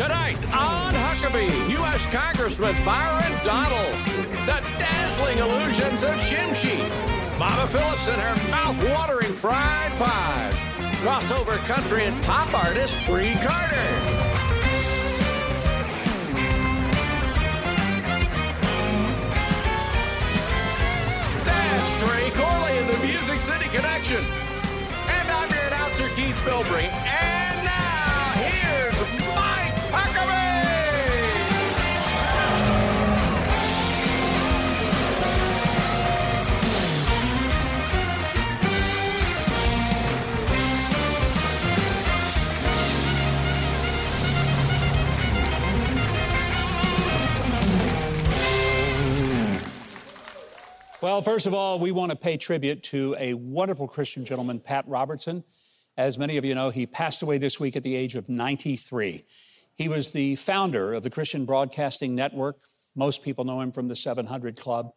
Tonight on Huckabee, U.S. Congressman Byron Donalds, the dazzling illusions of Shimshi, Mama Phillips and her mouth-watering fried pies, crossover country and pop artist Brei Carter. That's Trey Corley in the Music City Connection. And I'm your announcer, Keith Bilbrey. And Well, first of all, we want to pay tribute to a wonderful Christian gentleman, Pat Robertson. As many of you know, he passed away this week at the age of 93. He was the founder of the Christian Broadcasting Network. Most people know him from the 700 Club.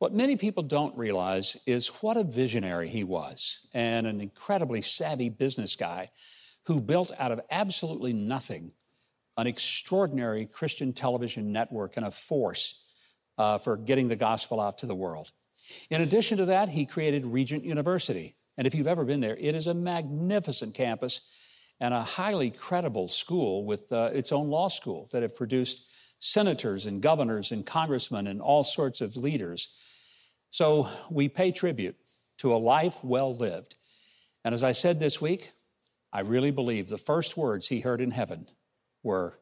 What many people don't realize is what a visionary he was and an incredibly savvy business guy who built out of absolutely nothing an extraordinary Christian television network and a force uh, for getting the gospel out to the world. In addition to that, he created Regent University. And if you've ever been there, it is a magnificent campus and a highly credible school with uh, its own law school that have produced senators and governors and congressmen and all sorts of leaders. So we pay tribute to a life well lived. And as I said this week, I really believe the first words he heard in heaven were,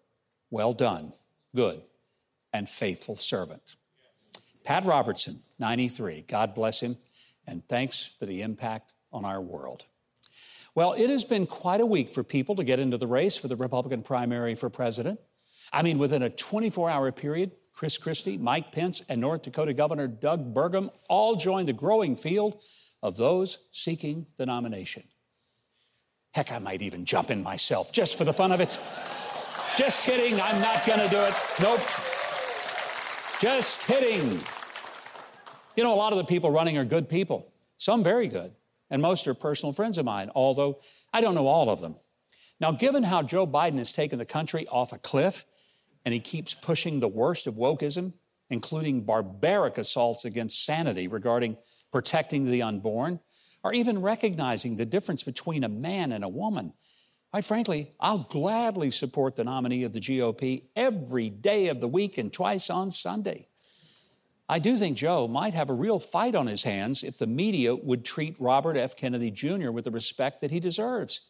Well done, good and faithful servant. Pat Robertson, 93. God bless him, and thanks for the impact on our world. Well, it has been quite a week for people to get into the race for the Republican primary for president. I mean, within a 24 hour period, Chris Christie, Mike Pence, and North Dakota Governor Doug Burgum all joined the growing field of those seeking the nomination. Heck, I might even jump in myself just for the fun of it. Just kidding, I'm not gonna do it. Nope. Just kidding. You know, a lot of the people running are good people, some very good, and most are personal friends of mine, although I don't know all of them. Now, given how Joe Biden has taken the country off a cliff and he keeps pushing the worst of wokeism, including barbaric assaults against sanity regarding protecting the unborn, or even recognizing the difference between a man and a woman, quite frankly, I'll gladly support the nominee of the GOP every day of the week and twice on Sunday. I do think Joe might have a real fight on his hands if the media would treat Robert F. Kennedy Jr. with the respect that he deserves.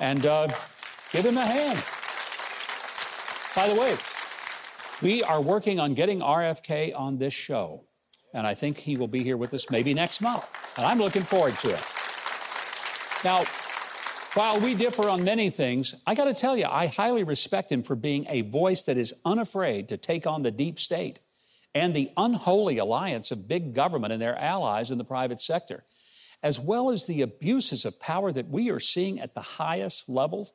And uh, give him a hand. By the way, we are working on getting RFK on this show. And I think he will be here with us maybe next month. And I'm looking forward to it. Now, while we differ on many things, I got to tell you, I highly respect him for being a voice that is unafraid to take on the deep state and the unholy alliance of big government and their allies in the private sector, as well as the abuses of power that we are seeing at the highest levels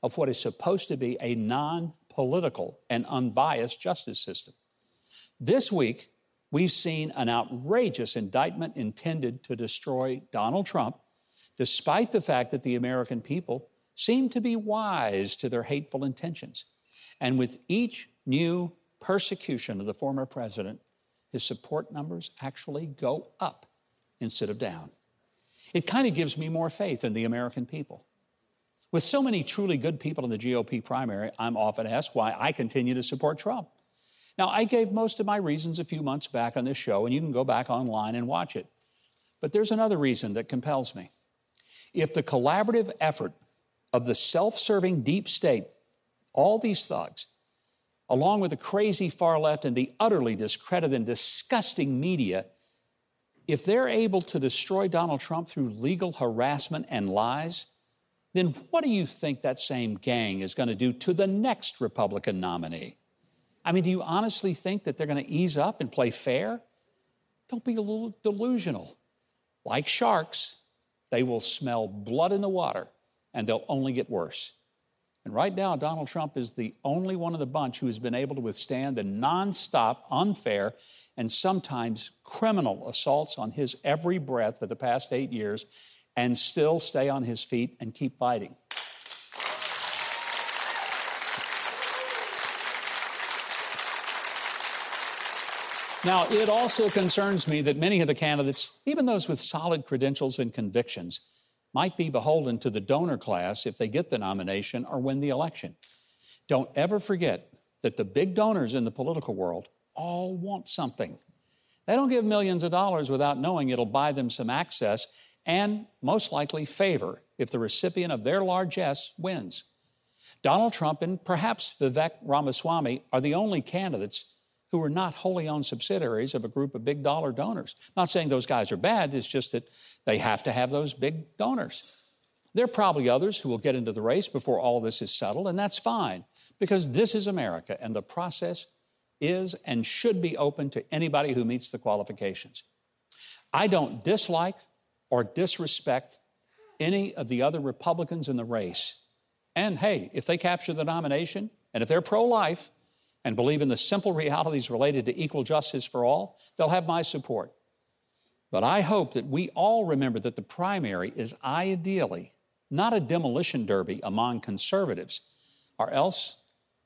of what is supposed to be a non political and unbiased justice system. This week, we've seen an outrageous indictment intended to destroy Donald Trump, despite the fact that the American people seem to be wise to their hateful intentions. And with each new persecution of the former president, his support numbers actually go up instead of down. It kind of gives me more faith in the American people. With so many truly good people in the GOP primary, I'm often asked why I continue to support Trump. Now, I gave most of my reasons a few months back on this show, and you can go back online and watch it. But there's another reason that compels me. If the collaborative effort of the self serving deep state, all these thugs, along with the crazy far left and the utterly discredited and disgusting media, if they're able to destroy Donald Trump through legal harassment and lies, then what do you think that same gang is going to do to the next Republican nominee? I mean, do you honestly think that they're going to ease up and play fair? Don't be a little delusional. Like sharks, they will smell blood in the water and they'll only get worse. And right now, Donald Trump is the only one of the bunch who has been able to withstand the nonstop, unfair, and sometimes criminal assaults on his every breath for the past eight years and still stay on his feet and keep fighting. Now, it also concerns me that many of the candidates, even those with solid credentials and convictions, might be beholden to the donor class if they get the nomination or win the election. Don't ever forget that the big donors in the political world all want something. They don't give millions of dollars without knowing it'll buy them some access and most likely favor if the recipient of their largesse wins. Donald Trump and perhaps Vivek Ramaswamy are the only candidates who are not wholly owned subsidiaries of a group of big dollar donors. Not saying those guys are bad, it's just that they have to have those big donors. There are probably others who will get into the race before all this is settled, and that's fine because this is America and the process is and should be open to anybody who meets the qualifications. I don't dislike or disrespect any of the other Republicans in the race. And hey, if they capture the nomination and if they're pro life, and believe in the simple realities related to equal justice for all, they'll have my support. But I hope that we all remember that the primary is ideally not a demolition derby among conservatives, or else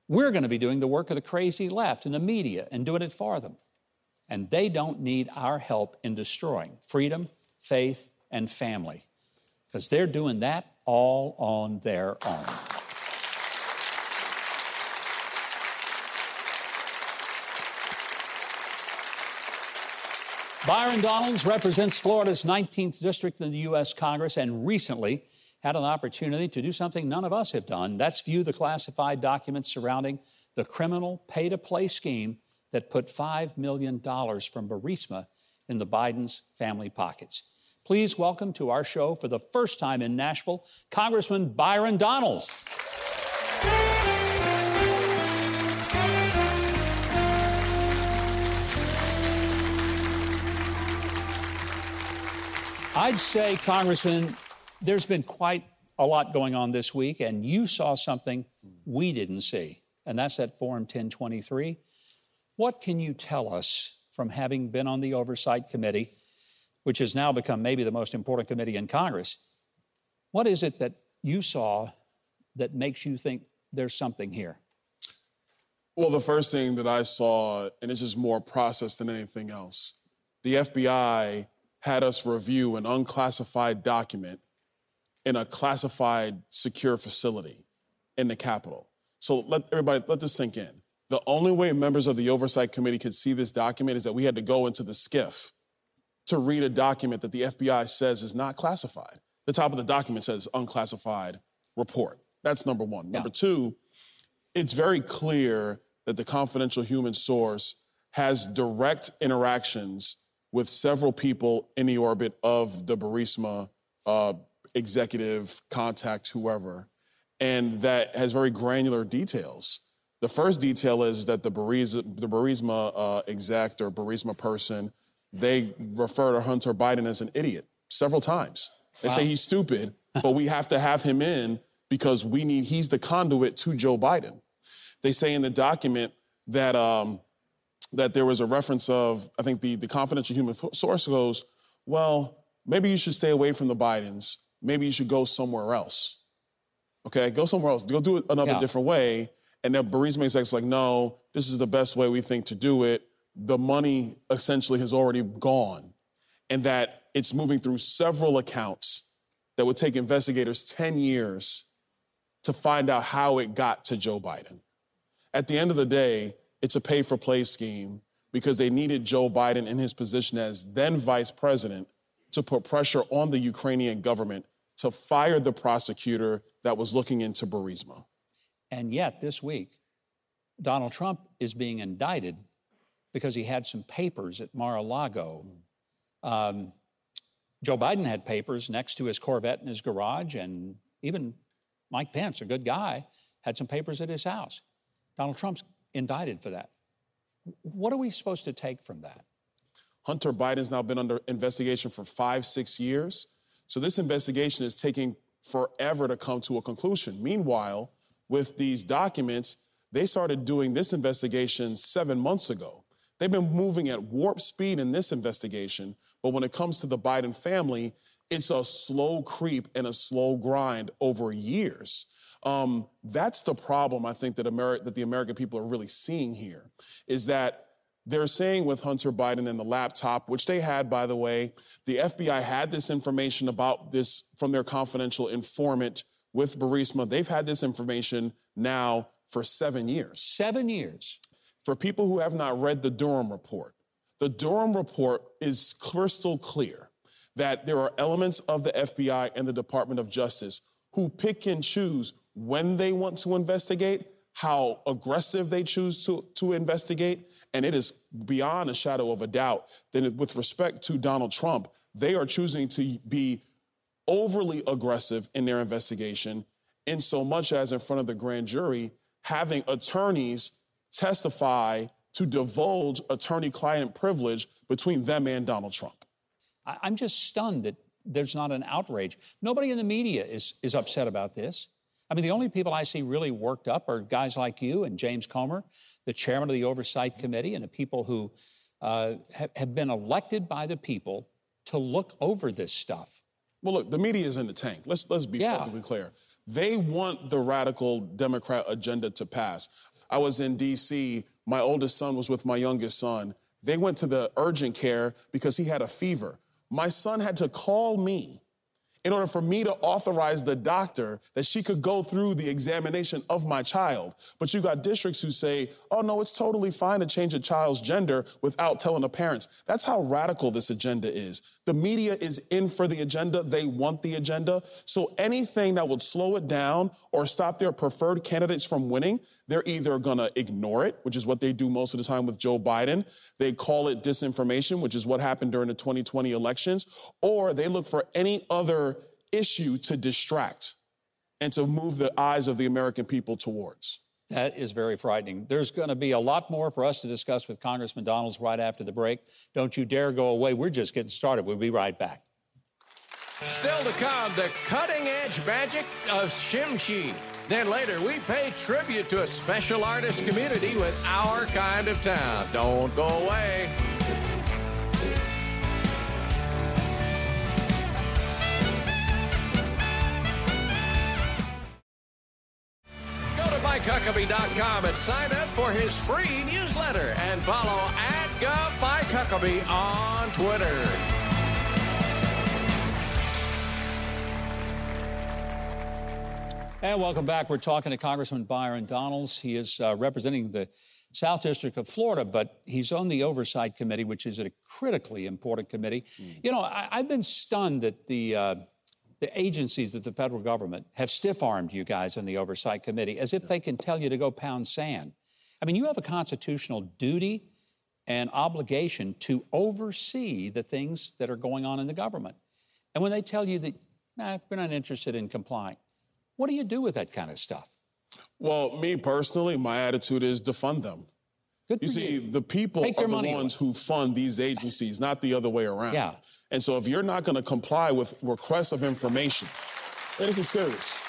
we're going to be doing the work of the crazy left and the media and doing it for them. And they don't need our help in destroying freedom, faith, and family, because they're doing that all on their own. Byron Donalds represents Florida's 19th district in the U.S. Congress and recently had an opportunity to do something none of us have done. That's view the classified documents surrounding the criminal pay to play scheme that put $5 million from Burisma in the Biden's family pockets. Please welcome to our show for the first time in Nashville, Congressman Byron Donalds. I'd say, Congressman, there's been quite a lot going on this week, and you saw something we didn't see, and that's that Form 1023. What can you tell us from having been on the Oversight Committee, which has now become maybe the most important committee in Congress? What is it that you saw that makes you think there's something here? Well, the first thing that I saw, and this is more process than anything else, the FBI had us review an unclassified document in a classified secure facility in the Capitol. So let everybody, let this sink in. The only way members of the Oversight Committee could see this document is that we had to go into the SCIF to read a document that the FBI says is not classified. The top of the document says unclassified report. That's number one. Yeah. Number two, it's very clear that the confidential human source has direct interactions with several people in the orbit of the Burisma uh, executive, contact, whoever, and that has very granular details. The first detail is that the Burisma, the Burisma uh, exec or Burisma person, they refer to Hunter Biden as an idiot several times. They wow. say he's stupid, but we have to have him in because we need, he's the conduit to Joe Biden. They say in the document that um, that there was a reference of, I think the, the confidential human source goes, well, maybe you should stay away from the Bidens. Maybe you should go somewhere else. Okay, go somewhere else. Go do it another yeah. different way. And then Burisma exec's like, no, this is the best way we think to do it. The money essentially has already gone. And that it's moving through several accounts that would take investigators 10 years to find out how it got to Joe Biden. At the end of the day, it's a pay for play scheme because they needed Joe Biden in his position as then vice president to put pressure on the Ukrainian government to fire the prosecutor that was looking into Burisma. And yet, this week, Donald Trump is being indicted because he had some papers at Mar a Lago. Um, Joe Biden had papers next to his Corvette in his garage, and even Mike Pence, a good guy, had some papers at his house. Donald Trump's indicted for that. What are we supposed to take from that? Hunter Biden's now been under investigation for five, six years. So this investigation is taking forever to come to a conclusion. Meanwhile, with these documents, they started doing this investigation seven months ago. They've been moving at warp speed in this investigation, but when it comes to the Biden family, it's a slow creep and a slow grind over years. Um, that's the problem I think that, Ameri- that the American people are really seeing here is that they're saying with Hunter Biden and the laptop, which they had, by the way, the FBI had this information about this from their confidential informant with Burisma. They've had this information now for seven years. Seven years. For people who have not read the Durham report, the Durham report is crystal clear that there are elements of the FBI and the Department of Justice who pick and choose when they want to investigate, how aggressive they choose to, to investigate. And it is beyond a shadow of a doubt that with respect to Donald Trump, they are choosing to be overly aggressive in their investigation, in so much as in front of the grand jury, having attorneys testify to divulge attorney client privilege between them and Donald Trump. I'm just stunned that there's not an outrage. Nobody in the media is, is upset about this. I mean, the only people I see really worked up are guys like you and James Comer, the chairman of the Oversight Committee, and the people who uh, have, been elected by the people to look over this stuff. Well, look, the media is in the tank. Let's let's be yeah. perfectly clear. They want the radical Democrat agenda to pass. I was in D.C. My oldest son was with my youngest son. They went to the urgent care because he had a fever. My son had to call me in order for me to authorize the doctor that she could go through the examination of my child. But you got districts who say, oh no, it's totally fine to change a child's gender without telling the parents. That's how radical this agenda is. The media is in for the agenda. They want the agenda. So anything that would slow it down or stop their preferred candidates from winning, they're either going to ignore it, which is what they do most of the time with Joe Biden. They call it disinformation, which is what happened during the 2020 elections, or they look for any other issue to distract and to move the eyes of the American people towards. That is very frightening. There's going to be a lot more for us to discuss with Congressman Donalds right after the break. Don't you dare go away. We're just getting started. We'll be right back. Still to come, the cutting edge magic of Shimshi. Then later, we pay tribute to a special artist community with our kind of town. Don't go away. To and sign up for his free newsletter and follow at GovMikeHuckabee on Twitter. And welcome back. We're talking to Congressman Byron Donalds. He is uh, representing the South District of Florida, but he's on the Oversight Committee, which is a critically important committee. Mm. You know, I, have been stunned that the uh, the agencies that the federal government have stiff armed you guys in the Oversight Committee as if they can tell you to go pound sand. I mean, you have a constitutional duty and obligation to oversee the things that are going on in the government. And when they tell you that, nah, we're not interested in complying, what do you do with that kind of stuff? Well, me personally, my attitude is to fund them. Good you see, you. the people Take are the ones away. who fund these agencies, not the other way around. Yeah. And so if you're not going to comply with requests of information, this is serious.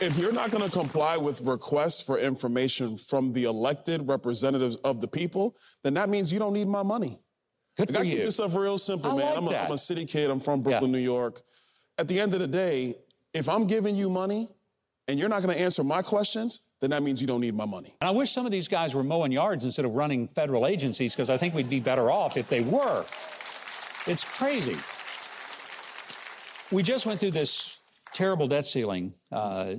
If you're not going to comply with requests for information from the elected representatives of the people, then that means you don't need my money. Good for I keep this stuff real simple, I man. Like I'm, a. I'm a city kid. I'm from Brooklyn, yeah. New York at the end of the day, if I'm giving you money and you're not going to answer my questions, then that means you don't need my money. And I wish some of these guys were mowing yards instead of running federal agencies because I think we'd be better off if they were. It's crazy. We just went through this terrible debt ceiling uh,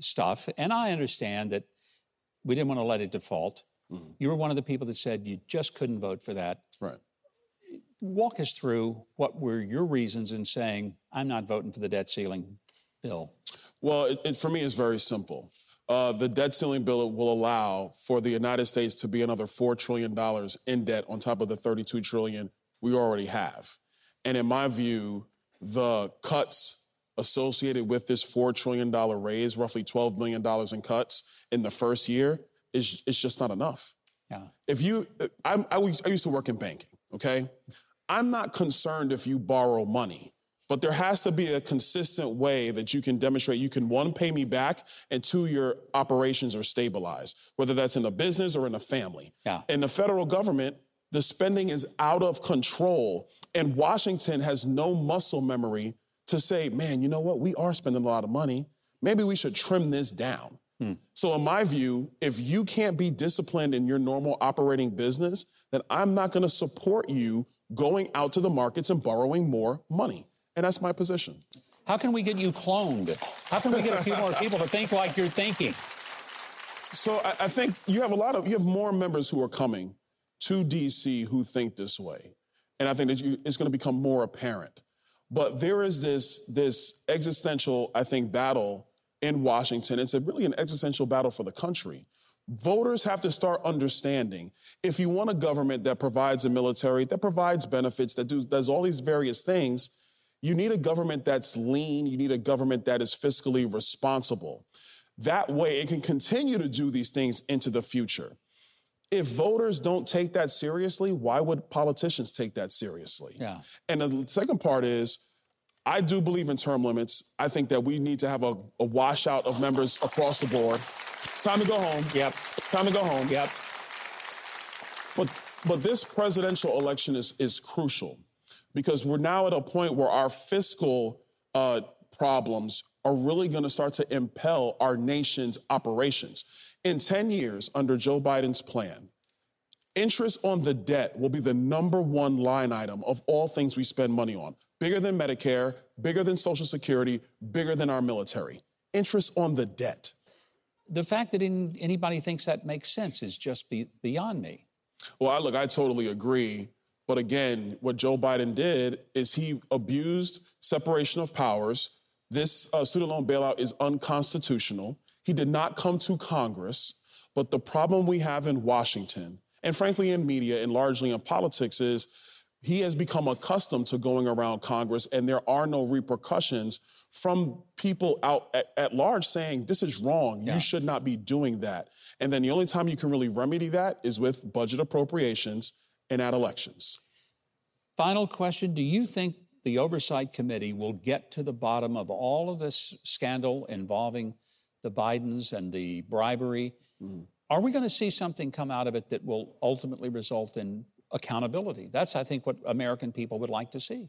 stuff, and I understand that we didn't want to let it default. Mm-hmm. You were one of the people that said you just couldn't vote for that. Right walk us through what were your reasons in saying, I'm not voting for the debt ceiling bill? Well, it, it, for me, it's very simple. Uh, the debt ceiling bill will allow for the United States to be another $4 trillion in debt on top of the 32 trillion we already have. And in my view, the cuts associated with this $4 trillion raise, roughly $12 million in cuts in the first year, is, is just not enough. Yeah. If you, I, I, I used to work in banking, okay? I'm not concerned if you borrow money, but there has to be a consistent way that you can demonstrate you can one, pay me back, and two, your operations are stabilized, whether that's in a business or in a family. Yeah. In the federal government, the spending is out of control, and Washington has no muscle memory to say, man, you know what? We are spending a lot of money. Maybe we should trim this down. Hmm. So, in my view, if you can't be disciplined in your normal operating business, then I'm not going to support you going out to the markets and borrowing more money. And that's my position. How can we get you cloned? How can we get a few more people to think like you're thinking? So I, I think you have a lot of you have more members who are coming to DC who think this way, and I think that you, it's going to become more apparent. But there is this this existential, I think, battle in Washington. It's a, really an existential battle for the country. Voters have to start understanding if you want a government that provides a military, that provides benefits, that do, does all these various things, you need a government that's lean. You need a government that is fiscally responsible. That way, it can continue to do these things into the future. If voters don't take that seriously, why would politicians take that seriously? Yeah. And the second part is, I do believe in term limits. I think that we need to have a, a washout of members across the board. Time to go home. Yep. Time to go home. Yep. But but this presidential election is is crucial because we're now at a point where our fiscal uh, problems are really going to start to impel our nation's operations. In 10 years, under Joe Biden's plan, interest on the debt will be the number one line item of all things we spend money on. Bigger than Medicare, bigger than Social Security, bigger than our military. Interest on the debt. The fact that anybody thinks that makes sense is just be, beyond me. Well, I, look, I totally agree. But again, what Joe Biden did is he abused separation of powers this uh, student loan bailout is unconstitutional. He did not come to Congress. But the problem we have in Washington, and frankly in media and largely in politics, is he has become accustomed to going around Congress, and there are no repercussions from people out at, at large saying, This is wrong. Yeah. You should not be doing that. And then the only time you can really remedy that is with budget appropriations and at elections. Final question Do you think the Oversight Committee will get to the bottom of all of this scandal involving the Bidens and the bribery. Mm. Are we going to see something come out of it that will ultimately result in accountability? That's, I think, what American people would like to see.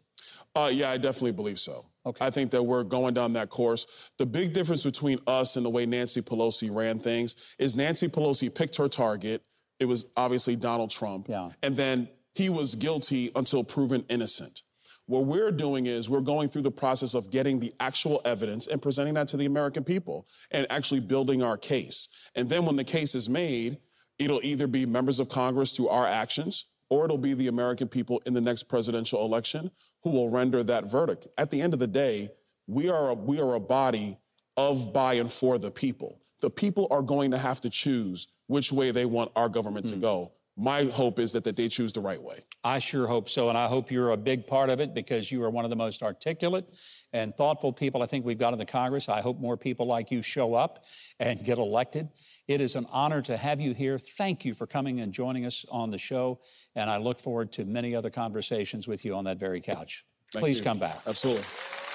Uh, yeah, I definitely believe so. Okay. I think that we're going down that course. The big difference between us and the way Nancy Pelosi ran things is Nancy Pelosi picked her target. It was obviously Donald Trump. Yeah. And then he was guilty until proven innocent. What we're doing is we're going through the process of getting the actual evidence and presenting that to the American people and actually building our case. And then when the case is made, it'll either be members of Congress through our actions or it'll be the American people in the next presidential election who will render that verdict. At the end of the day, we are a, we are a body of, by, and for the people. The people are going to have to choose which way they want our government to hmm. go my hope is that, that they choose the right way. I sure hope so. And I hope you're a big part of it because you are one of the most articulate and thoughtful people I think we've got in the Congress. I hope more people like you show up and get elected. It is an honor to have you here. Thank you for coming and joining us on the show. And I look forward to many other conversations with you on that very couch. Thank Please you. come back. Absolutely.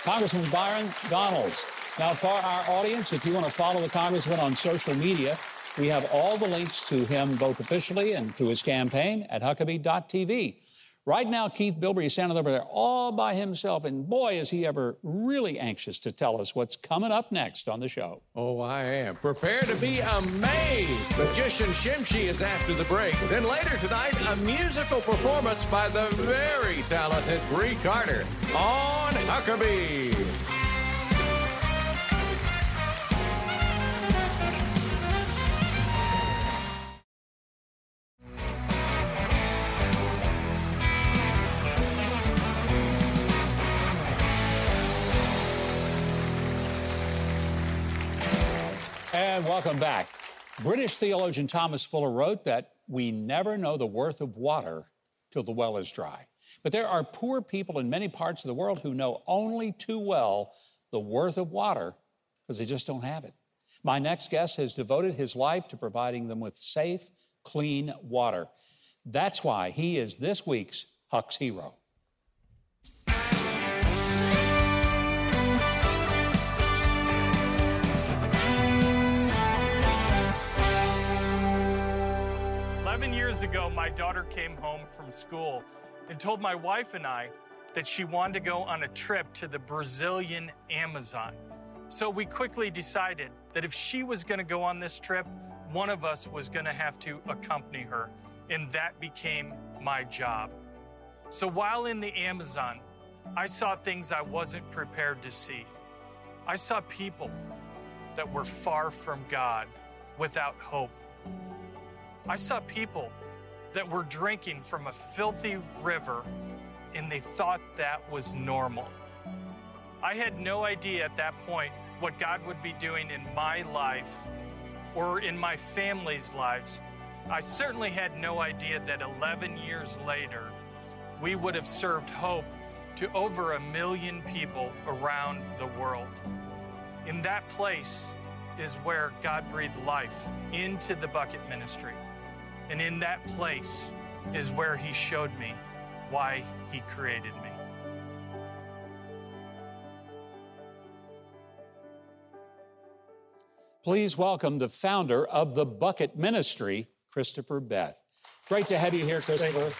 Congressman Byron Donalds. Now, for our audience, if you want to follow the Congressman on social media, we have all the links to him, both officially and through his campaign, at Huckabee.tv. Right now, Keith Bilbrey is standing over there all by himself, and boy, is he ever really anxious to tell us what's coming up next on the show. Oh, I am. Prepare to be amazed. Magician Shimshi is after the break. Then later tonight, a musical performance by the very talented Brei Carter on Huckabee. And welcome back. British theologian Thomas Fuller wrote that we never know the worth of water till the well is dry. But there are poor people in many parts of the world who know only too well the worth of water because they just don't have it. My next guest has devoted his life to providing them with safe, clean water. That's why he is this week's Huck's Hero. 11 years ago, my daughter came home from school and told my wife and I that she wanted to go on a trip to the Brazilian Amazon. So we quickly decided that if she was going to go on this trip, one of us was going to have to accompany her, and that became my job. So while in the Amazon, I saw things I wasn't prepared to see. I saw people that were far from God without hope. I saw people that were drinking from a filthy river and they thought that was normal. I had no idea at that point what God would be doing in my life or in my family's lives. I certainly had no idea that 11 years later, we would have served hope to over a million people around the world. In that place is where God breathed life into the bucket ministry. And in that place is where He showed me why He created me. Please welcome the founder of the Bucket Ministry, Christopher Beth. Great to have you here, Christopher.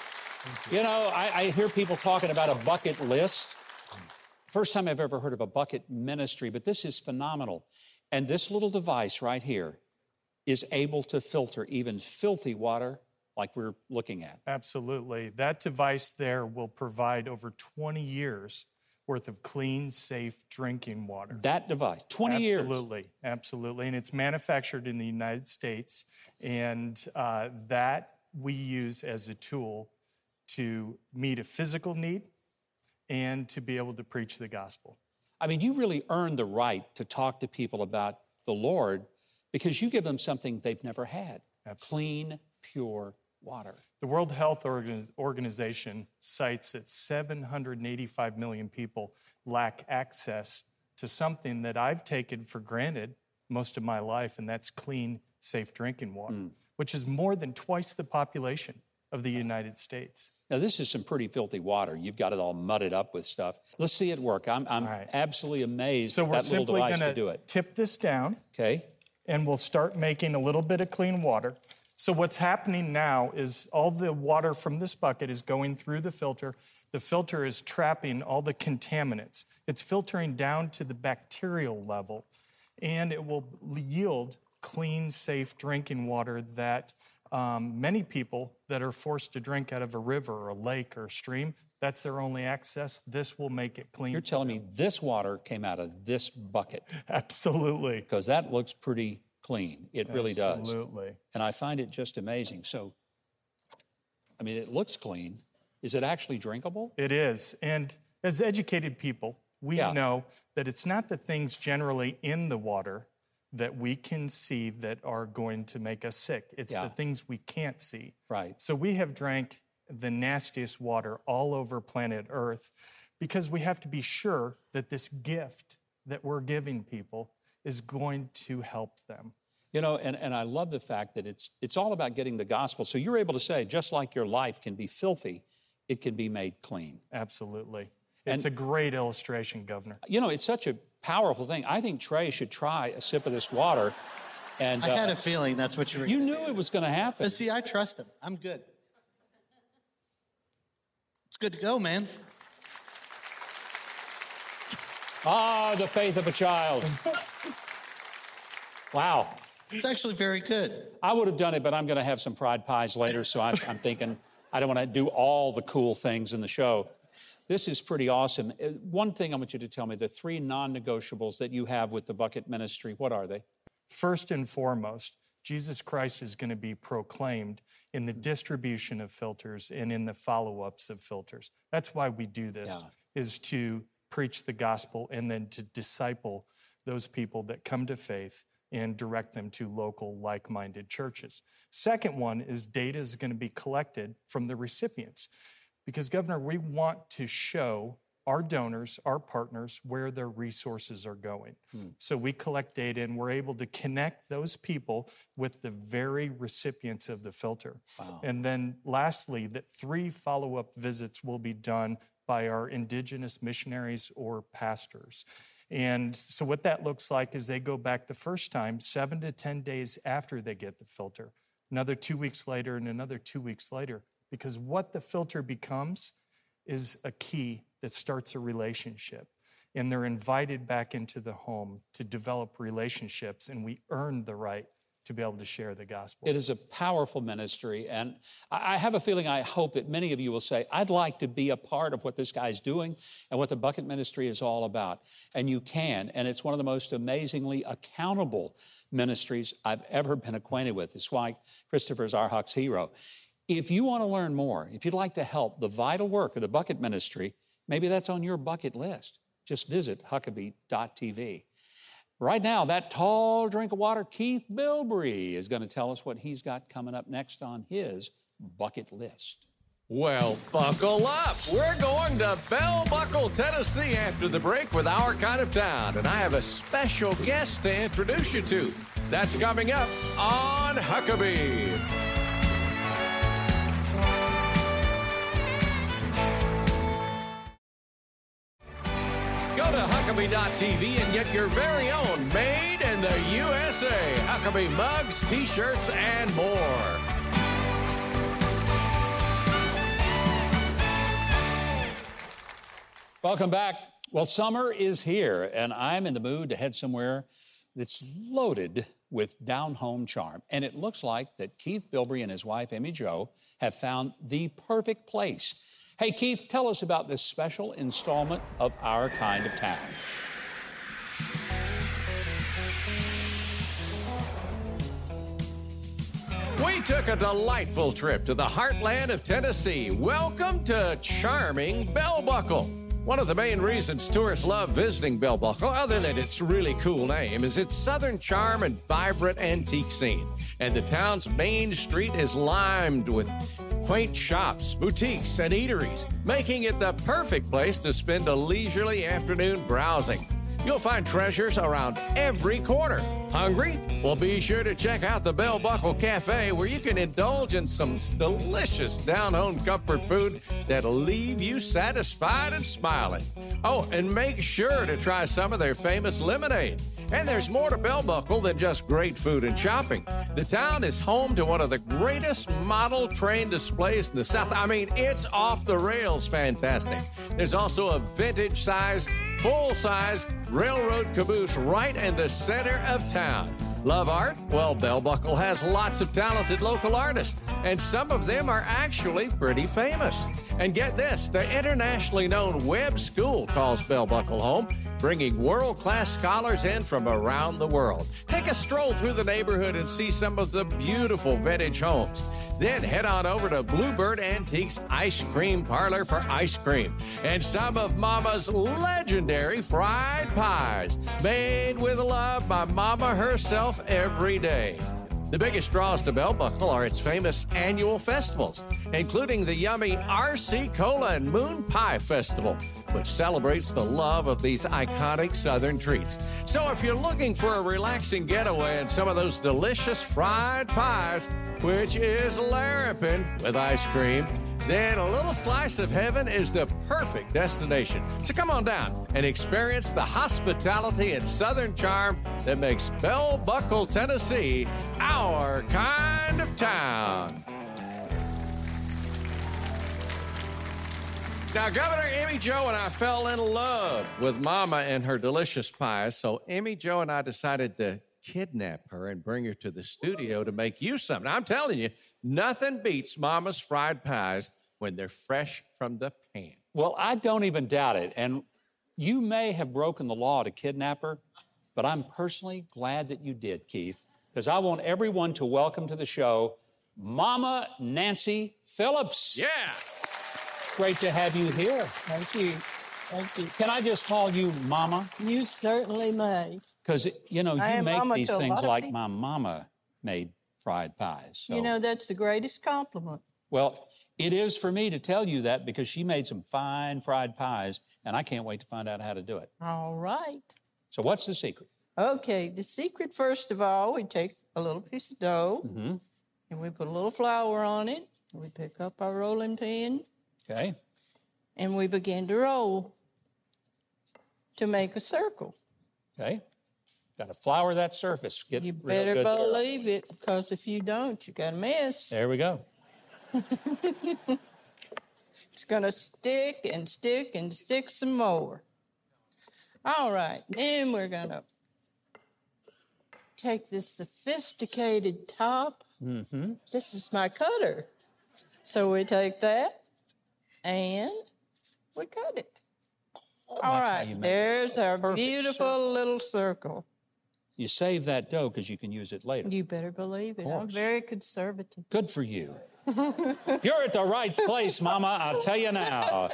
You. you know, I, I hear people talking about a bucket list. First time I've ever heard of a bucket ministry, but this is phenomenal. And this little device right here is able to filter even filthy water like we're looking at. Absolutely. That device there will provide over 20 years worth of clean, safe drinking water. That device, 20 absolutely, years. Absolutely, absolutely. And it's manufactured in the United States. And uh, that we use as a tool to meet a physical need and to be able to preach the gospel. I mean, you really earn the right to talk to people about the Lord because you give them something they've never had Absolutely. clean, pure water. The World Health Organization cites that 785 million people lack access to something that I've taken for granted most of my life, and that's clean, safe drinking water, mm. which is more than twice the population of the United States. Now, this is some pretty filthy water. You've got it all mudded up with stuff. Let's see it work. I'm, I'm right. absolutely amazed so that little device to do it. Tip this down. Okay. And we'll start making a little bit of clean water. So what's happening now is all the water from this bucket is going through the filter. The filter is trapping all the contaminants. It's filtering down to the bacterial level, and it will yield clean, safe drinking water that um, many people that are forced to drink out of a river or a lake or a stream, that's their only access. This will make it clean. You're telling me this water came out of this bucket? Absolutely. Because that looks pretty clean. It really Absolutely. does. Absolutely. And I find it just amazing. So, I mean, it looks clean. Is it actually drinkable? It is. And as educated people, we yeah. know that it's not the things generally in the water that we can see that are going to make us sick. It's yeah. the things we can't see. Right. So we have drank the nastiest water all over planet Earth because we have to be sure that this gift that we're giving people is going to help them. You know, and, and I love the fact that it's it's all about getting the gospel. So you're able to say, just like your life can be filthy, it can be made clean. Absolutely. It's and, a great illustration, Governor. You know, it's such a powerful thing. I think Trey should try a sip of this water. And I had uh, a feeling that's what you were. You knew do. it was going to happen. But see, I trust him. I'm good. It's good to go, man. Ah, the faith of a child. wow. It's actually very good. I would have done it, but I'm going to have some fried pies later, so I'm, I'm thinking I don't want to do all the cool things in the show. This is pretty awesome. Uh, one thing I want you to tell me the three non negotiables that you have with the bucket ministry, what are they? First and foremost, Jesus Christ is going to be proclaimed in the distribution of filters and in the follow ups of filters. That's why we do this, yeah. is to preach the gospel and then to disciple those people that come to faith and direct them to local like minded churches. Second one is data is going to be collected from the recipients. Because, Governor, we want to show our donors, our partners, where their resources are going. Hmm. So we collect data and we're able to connect those people with the very recipients of the filter. Wow. And then lastly, that three follow up visits will be done by our indigenous missionaries or pastors. And so, what that looks like is they go back the first time, seven to 10 days after they get the filter, another two weeks later, and another two weeks later because what the filter becomes is a key that starts a relationship. and they're invited back into the home to develop relationships, and we earn the right to be able to share the gospel. It is a powerful ministry. And I have a feeling, I hope that many of you will say, I'd like to be a part of what this guy's doing and what the bucket ministry is all about. And you can. And it's one of the most amazingly accountable ministries I've ever been acquainted with. It's why Christopher's our Huck's hero. If you want to learn more, if you'd like to help the vital work of the bucket ministry, maybe that's on your bucket list. Just visit huckabee.tv. Right now, that tall drink of water, Keith Bilbrey, is going to tell us what he's got coming up next on his bucket list. Well, buckle up. We're going to Bell Buckle, Tennessee after the break with our kind of town. And I have a special guest to introduce you to. That's coming up on Huckabee. Huckabee.tv and get your very own made in the USA Huckabee mugs, t shirts, and more. Welcome back. Well, summer is here, and I'm in the mood to head somewhere that's loaded with down home charm. And it looks like that Keith Bilbrey and his wife, Amy Jo, have found the perfect place. Hey, Keith, tell us about this special installment of Our Kind of Town. We took a delightful trip to the heartland of Tennessee. Welcome to charming Bell Buckle. One of the main reasons tourists love visiting Bell Buckle, other than its really cool name, is its southern charm and vibrant antique scene. And the town's main street is limed with quaint shops, boutiques, and eateries, making it the perfect place to spend a leisurely afternoon browsing. You'll find treasures around every corner. Hungry? Well, be sure to check out the Bell Buckle Cafe where you can indulge in some delicious down home comfort food that'll leave you satisfied and smiling. Oh, and make sure to try some of their famous lemonade. And there's more to Bell Buckle than just great food and shopping. The town is home to one of the greatest model train displays in the South. I mean, it's off the rails fantastic. There's also a vintage size, full size railroad caboose right in the center of town. Love art? Well, Bell Buckle has lots of talented local artists, and some of them are actually pretty famous. And get this the internationally known Webb School calls Bell Buckle home, bringing world class scholars in from around the world. Take a stroll through the neighborhood and see some of the beautiful vintage homes. Then head on over to Bluebird Antiques Ice Cream Parlor for ice cream and some of Mama's legendary fried pies, made with love by Mama herself every day. The biggest draws to Bell Buckle are its famous annual festivals, including the yummy RC Cola and Moon Pie Festival, which celebrates the love of these iconic Southern treats. So if you're looking for a relaxing getaway and some of those delicious fried pies, which is Larapin with ice cream, then a little slice of heaven is the perfect destination. So come on down and experience the hospitality and southern charm that makes Bell Buckle, Tennessee, our kind of town. Now, Governor Emmy Jo and I fell in love with Mama and her delicious pies, so Emmy Jo and I decided to kidnap her and bring her to the studio to make you something. I'm telling you, nothing beats Mama's fried pies when they're fresh from the pan. Well, I don't even doubt it. And you may have broken the law to kidnap her, but I'm personally glad that you did, Keith, because I want everyone to welcome to the show Mama Nancy Phillips. Yeah. Great to have you here. Thank you. Thank you. Can I just call you Mama? You certainly may. Because, you know, I you make Mama these things like people. my mama made fried pies. So, You know, that's the greatest compliment. well, it is for me to tell you that because she made some fine fried pies, and I can't wait to find out how to do it. All right. So, what's the secret? Okay, the secret, first of all, we take a little piece of dough Mm-hmm. and we put a little flour on it. We pick up our rolling pin Okay. and we begin to roll to make a circle. Okay. Got to flour that surface. Get You better good there. believe it because if you don't, you got a mess. There we go. It's going to stick and stick and stick some more. All right, then we're gonna take this sophisticated top. Mm-hmm. This is my cutter. So we take that and we cut it. All right, there's our perfect beautiful little circle. You save that dough because you can use it later. You better believe it. I'm very conservative. Good for you. You're at the right place, Mama. I'll tell you now.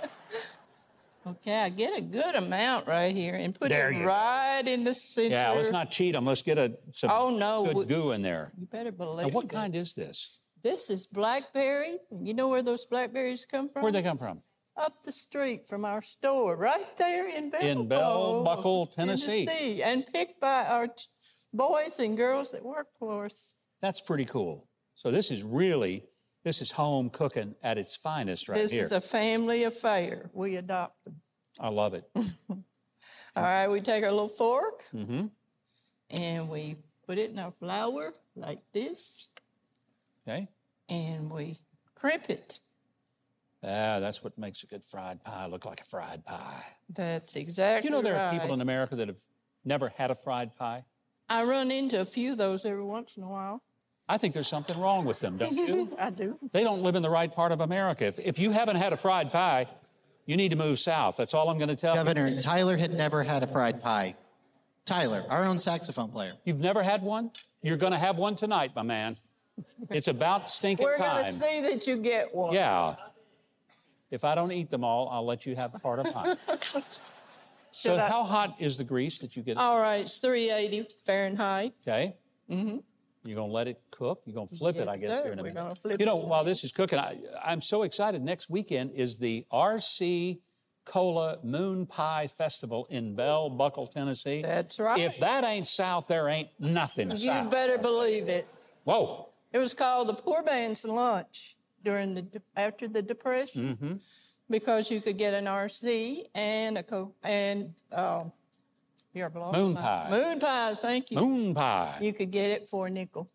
Okay, I get a good amount right here and put There it you go. right in the center. Yeah, let's not cheat them. Let's get a some Oh, no, we- good goo in there. You better Now, believe what it. kind is this? This is blackberry. And you know where those blackberries come from? Where'd they come from? Up the street from our store, right there in Bell, In Bell Buckle, Tennessee. Tennessee, and picked by our boys and girls that work for us. That's pretty cool. So this is really this is home cooking at its finest right here. this is a family affair. We adopted. I love it. All right, we take our little fork Mm-hmm. and we put it in our flour like this, Okay. and we crimp it. Ah, that's what makes a good fried pie look like a fried pie. That's exactly You know there right. are people in America that have never had a fried pie. I run into a few of those every once in a while. I think there's something wrong with them, don't you? I do. they don't live in the right part of America. If, if you haven't had a fried pie, you need to move south. That's all I'm going to tell you. Governor, Tyler had never had a fried pie. Tyler, our own saxophone player. You've never had one? You're going to have one tonight, my man. It's about stinking We're time. going to see that you get one. Yeah. If I don't eat them all, I'll let you have part of mine. So, I- how hot is the grease that you get? All right, it's 380 Fahrenheit. Okay. Mm-hmm. You're going to let it cook. You're going to flip it, I Yes, guess, sir. here in a We're minute. gonna flip you know, it. while this is cooking, I, I'm so excited. Next weekend is the RC Cola Moon Pie Festival in Bell Buckle, Tennessee. That's right. If that ain't South, there ain't nothing You South. You better believe it. Whoa. It was called the Poor Man's Lunch during the after the Depression Mm-hmm. because you could get an RC and a co- and uh, you're Moon pie. Moon pie. Thank you. Moon pie. You could get it for a nickel.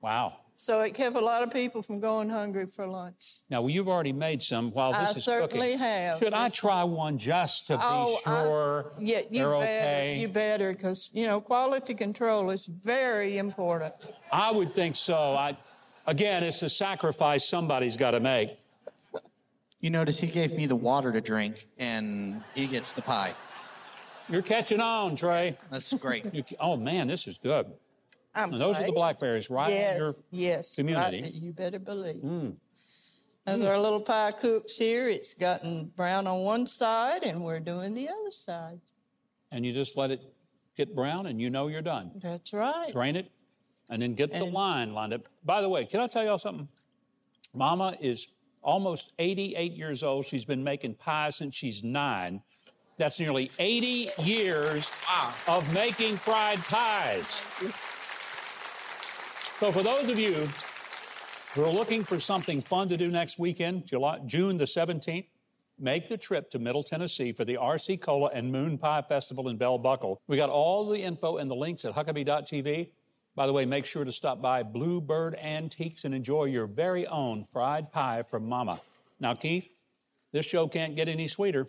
Wow. So it kept a lot of people from going hungry for lunch. Now, well, you've already made some while this I is certainly cooking. have. Should I try one just to be Oh, I- sure Yeah, you better. okay? You better, because you know quality control is very important. I would think so. I, again, it's a sacrifice somebody's got to make. You notice he gave me the water to drink, and he gets the pie. You're catching on, Trey. That's great. You, oh man, this is good. I'm And those are the blackberries, right? in your yes. community. right, you better believe. Mm. As our little pie cooks here, it's gotten brown on one side, and we're doing the other side. and you just let it get brown, and you know you're done. That's right. Drain it, and then get the line lined up. By the way, can I tell y'all something? Mama is almost 88 years old. She's been making pies since she's nine. That's nearly 80 years of making fried pies. So, for those of you who are looking for something fun to do next weekend, July, June the 17th, make the trip to Middle Tennessee for the RC Cola and Moon Pie Festival in Bell Buckle. We got all the info and the links at Huckabee.tv. By the way, make sure to stop by Bluebird Antiques and enjoy your very own fried pie from Mama. Now, Keith, this show can't get any sweeter,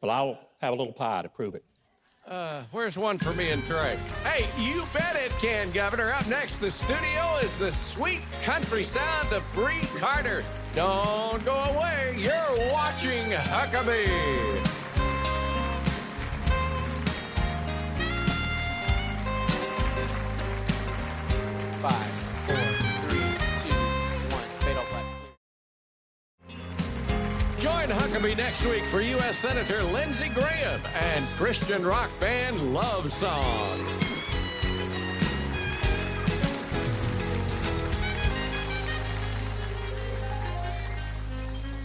but I'll have a little pie to prove it. Uh, where's one for me and Trey? Hey, you bet it can, Governor. Up next, the studio is the sweet country sound of Brei Carter. Don't go away. You're watching Huckabee. Five, four, three, two, one. Fade off left. Join Huckabee next week for U.S. Senator Lindsey Graham and Christian rock band Love Song.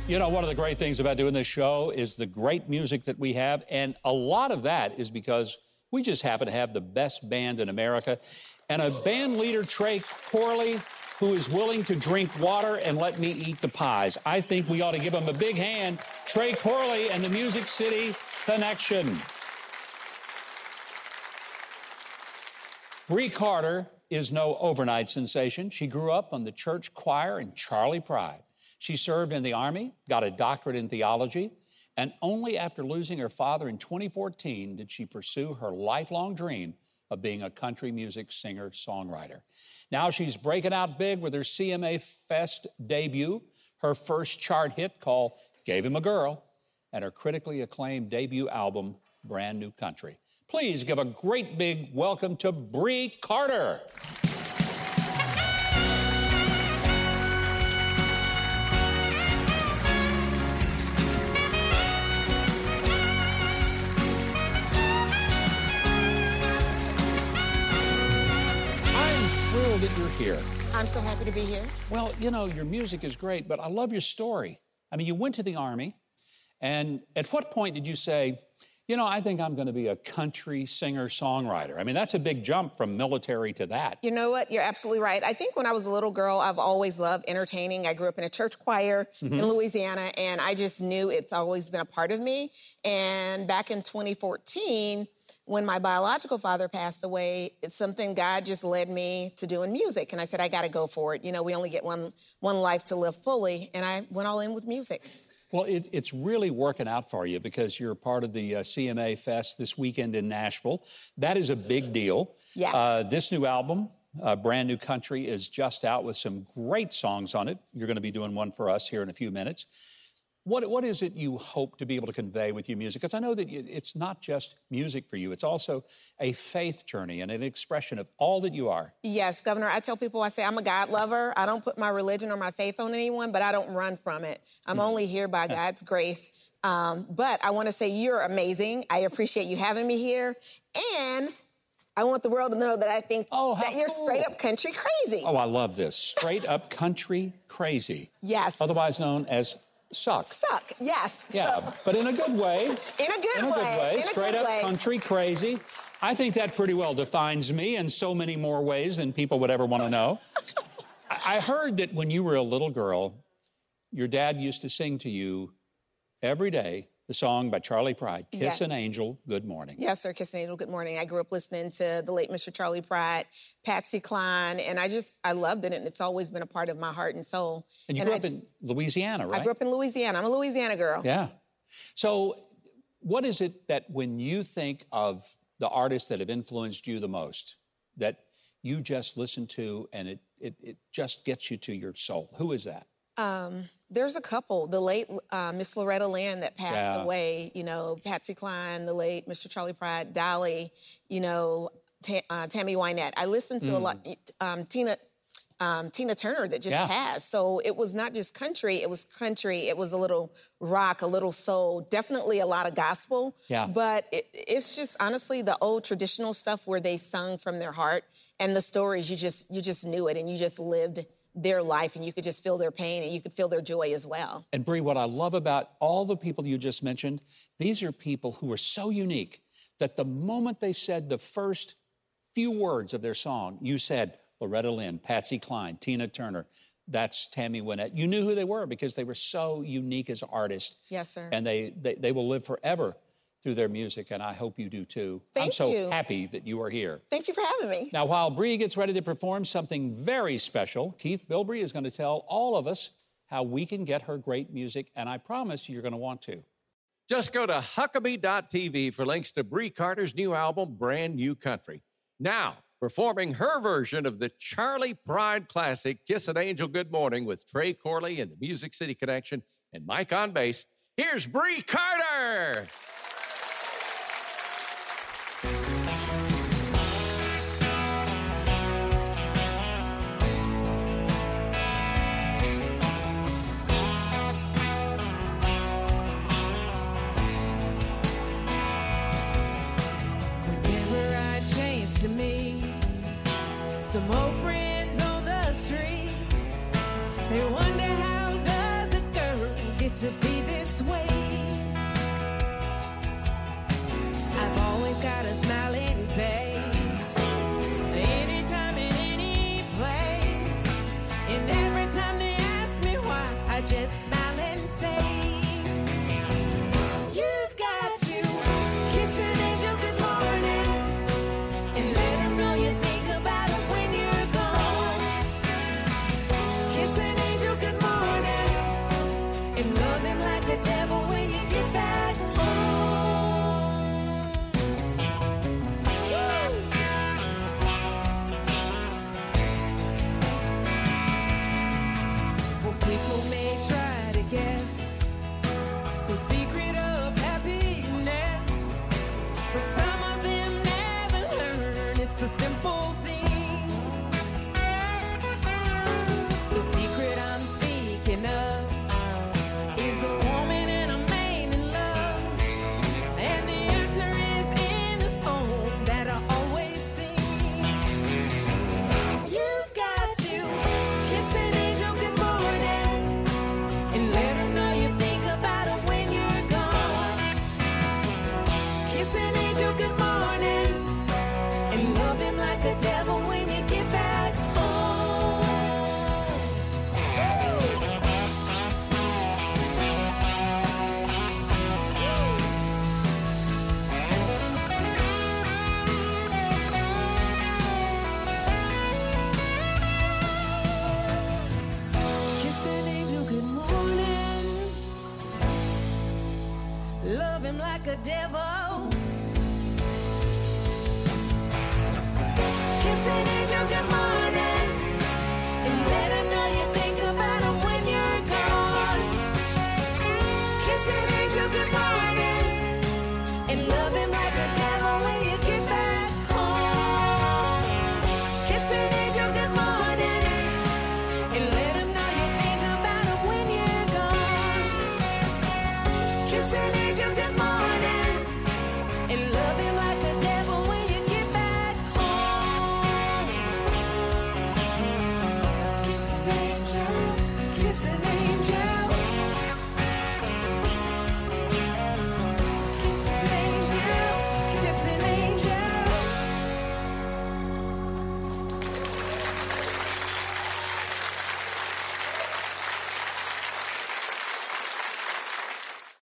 You know, one of the great things about doing this show is the great music that we have. And a lot of that is because we just happen to have the best band in America. And a band leader, Trey Corley, who is willing to drink water and let me eat the pies. I think we ought to give him a big hand. Trey Corley and the Music City Connection. Brei Carter is no overnight sensation. She grew up on the church choir in Charley Pride. She served in the Army, got a doctorate in theology, And only after losing her father in 2014 did she pursue her lifelong dream of being a country music singer songwriter. Now she's breaking out big with her CMA Fest debut, her first chart hit called Gave Him a Girl, and her critically acclaimed debut album, Brand New Country. Please give a great big welcome to Brei Carter. That you're here. I'm so happy to be here. Well, you know, your music is great, but I love your story. I mean, you went to the Army, and at what point did you say, you know, I think I'm going to be a country singer songwriter? I mean, that's a big jump from military to that. You know what? You're absolutely right. I think when I was a little girl, I've always loved entertaining. I grew up in a church choir Mm-hmm. in Louisiana, and I just knew it's always been a part of me. And back in 2014, when my biological father passed away, it's something God just led me to doing music. And I said, I got to go for it. You know, we only get one, one life to live fully. And I went all in with music. Well, it, it's really working out for you because you're part of the uh, CMA Fest this weekend in Nashville. That is a big deal. Yes. Uh, this new album, uh, Brand New Country, is just out with some great songs on it. You're going to be doing one for us here in a few minutes. What, what is it you hope to be able to convey with your music? Because I know that it's not just music for you, it's also a faith journey and an expression of all that you are. Yes, Governor, I tell people, I say, I'm a God lover. I don't put my religion or my faith on anyone, but I don't run from it. I'm only here by God's grace. Um, but I want to say you're amazing. I appreciate you having me here. And I want the world to know that I think Oh, that you're cool. straight up country crazy. Oh, I love this. Straight up country crazy. Yes. Otherwise known as suck. Suck, yes. Yeah, So- but in a good way. in a good in a way. good way. In Straight up way. country crazy. I think that pretty well defines me in so many more ways than people would ever want to know. I heard that when you were a little girl, your dad used to sing to you every day the song by Charley Pride, Kiss Yes. an Angel, Good Morning. Yes, sir. Kiss an Angel. Good morning. I grew up listening to the late Mr. Charley Pride, Patsy Cline, and I just I loved it, and it's always been a part of my heart and soul. And you I grew up just- in Louisiana, right? I grew up in Louisiana. I'm a Louisiana girl. Yeah. So, what is it that when you think of the artists that have influenced you the most, that you just listen to and it, it, it just gets you to your soul? Who is that? Um, there's a couple. The late uh, Miss Loretta Lynn that passed Yeah. away. You know, Patsy Cline, the late Mr. Charley Pride, Dolly. You know, uh, Tammy Wynette. I listened to a lot. Um, Tina. Um, Tina Turner that just Mm. Yeah. passed. So it was not just country, it was country, it was a little rock, a little soul, definitely a lot of gospel. Yeah. But it, it's just honestly the old traditional stuff where they sung from their heart and the stories you just you just knew it and you just lived their life and you could just feel their pain and you could feel their joy as well. And Brei, what I love about all the people you just mentioned, these are people who are so unique that the moment they said the first few words of their song, you said Loretta Lynn, Patsy Cline, Tina Turner, that's Tammy Wynette. You knew who they were because they were so unique as artists. Yes, sir. And they, they, they will live forever through their music, and I hope you do too. Thank I'm so you. happy that you are here. Thank you for having me. Now, while Brei gets ready to perform something very special, Keith Bilbrey is going to tell all of us how we can get her great music, and I promise you're going to want to. Just go to Huckabee.tv for links to Brei Carter's new album, Brand New Country. Now, performing her version of the Charley Pride classic, Kiss an Angel Good Morning with Trey Corley and the Music City Connection and Mike on bass, here's Brei Carter! To me, some old friends on the street, they wonder how does a girl get to be this way? I've always got a smiling face, anytime in any place, and every time they ask me why, I just smile and say. Like a devil.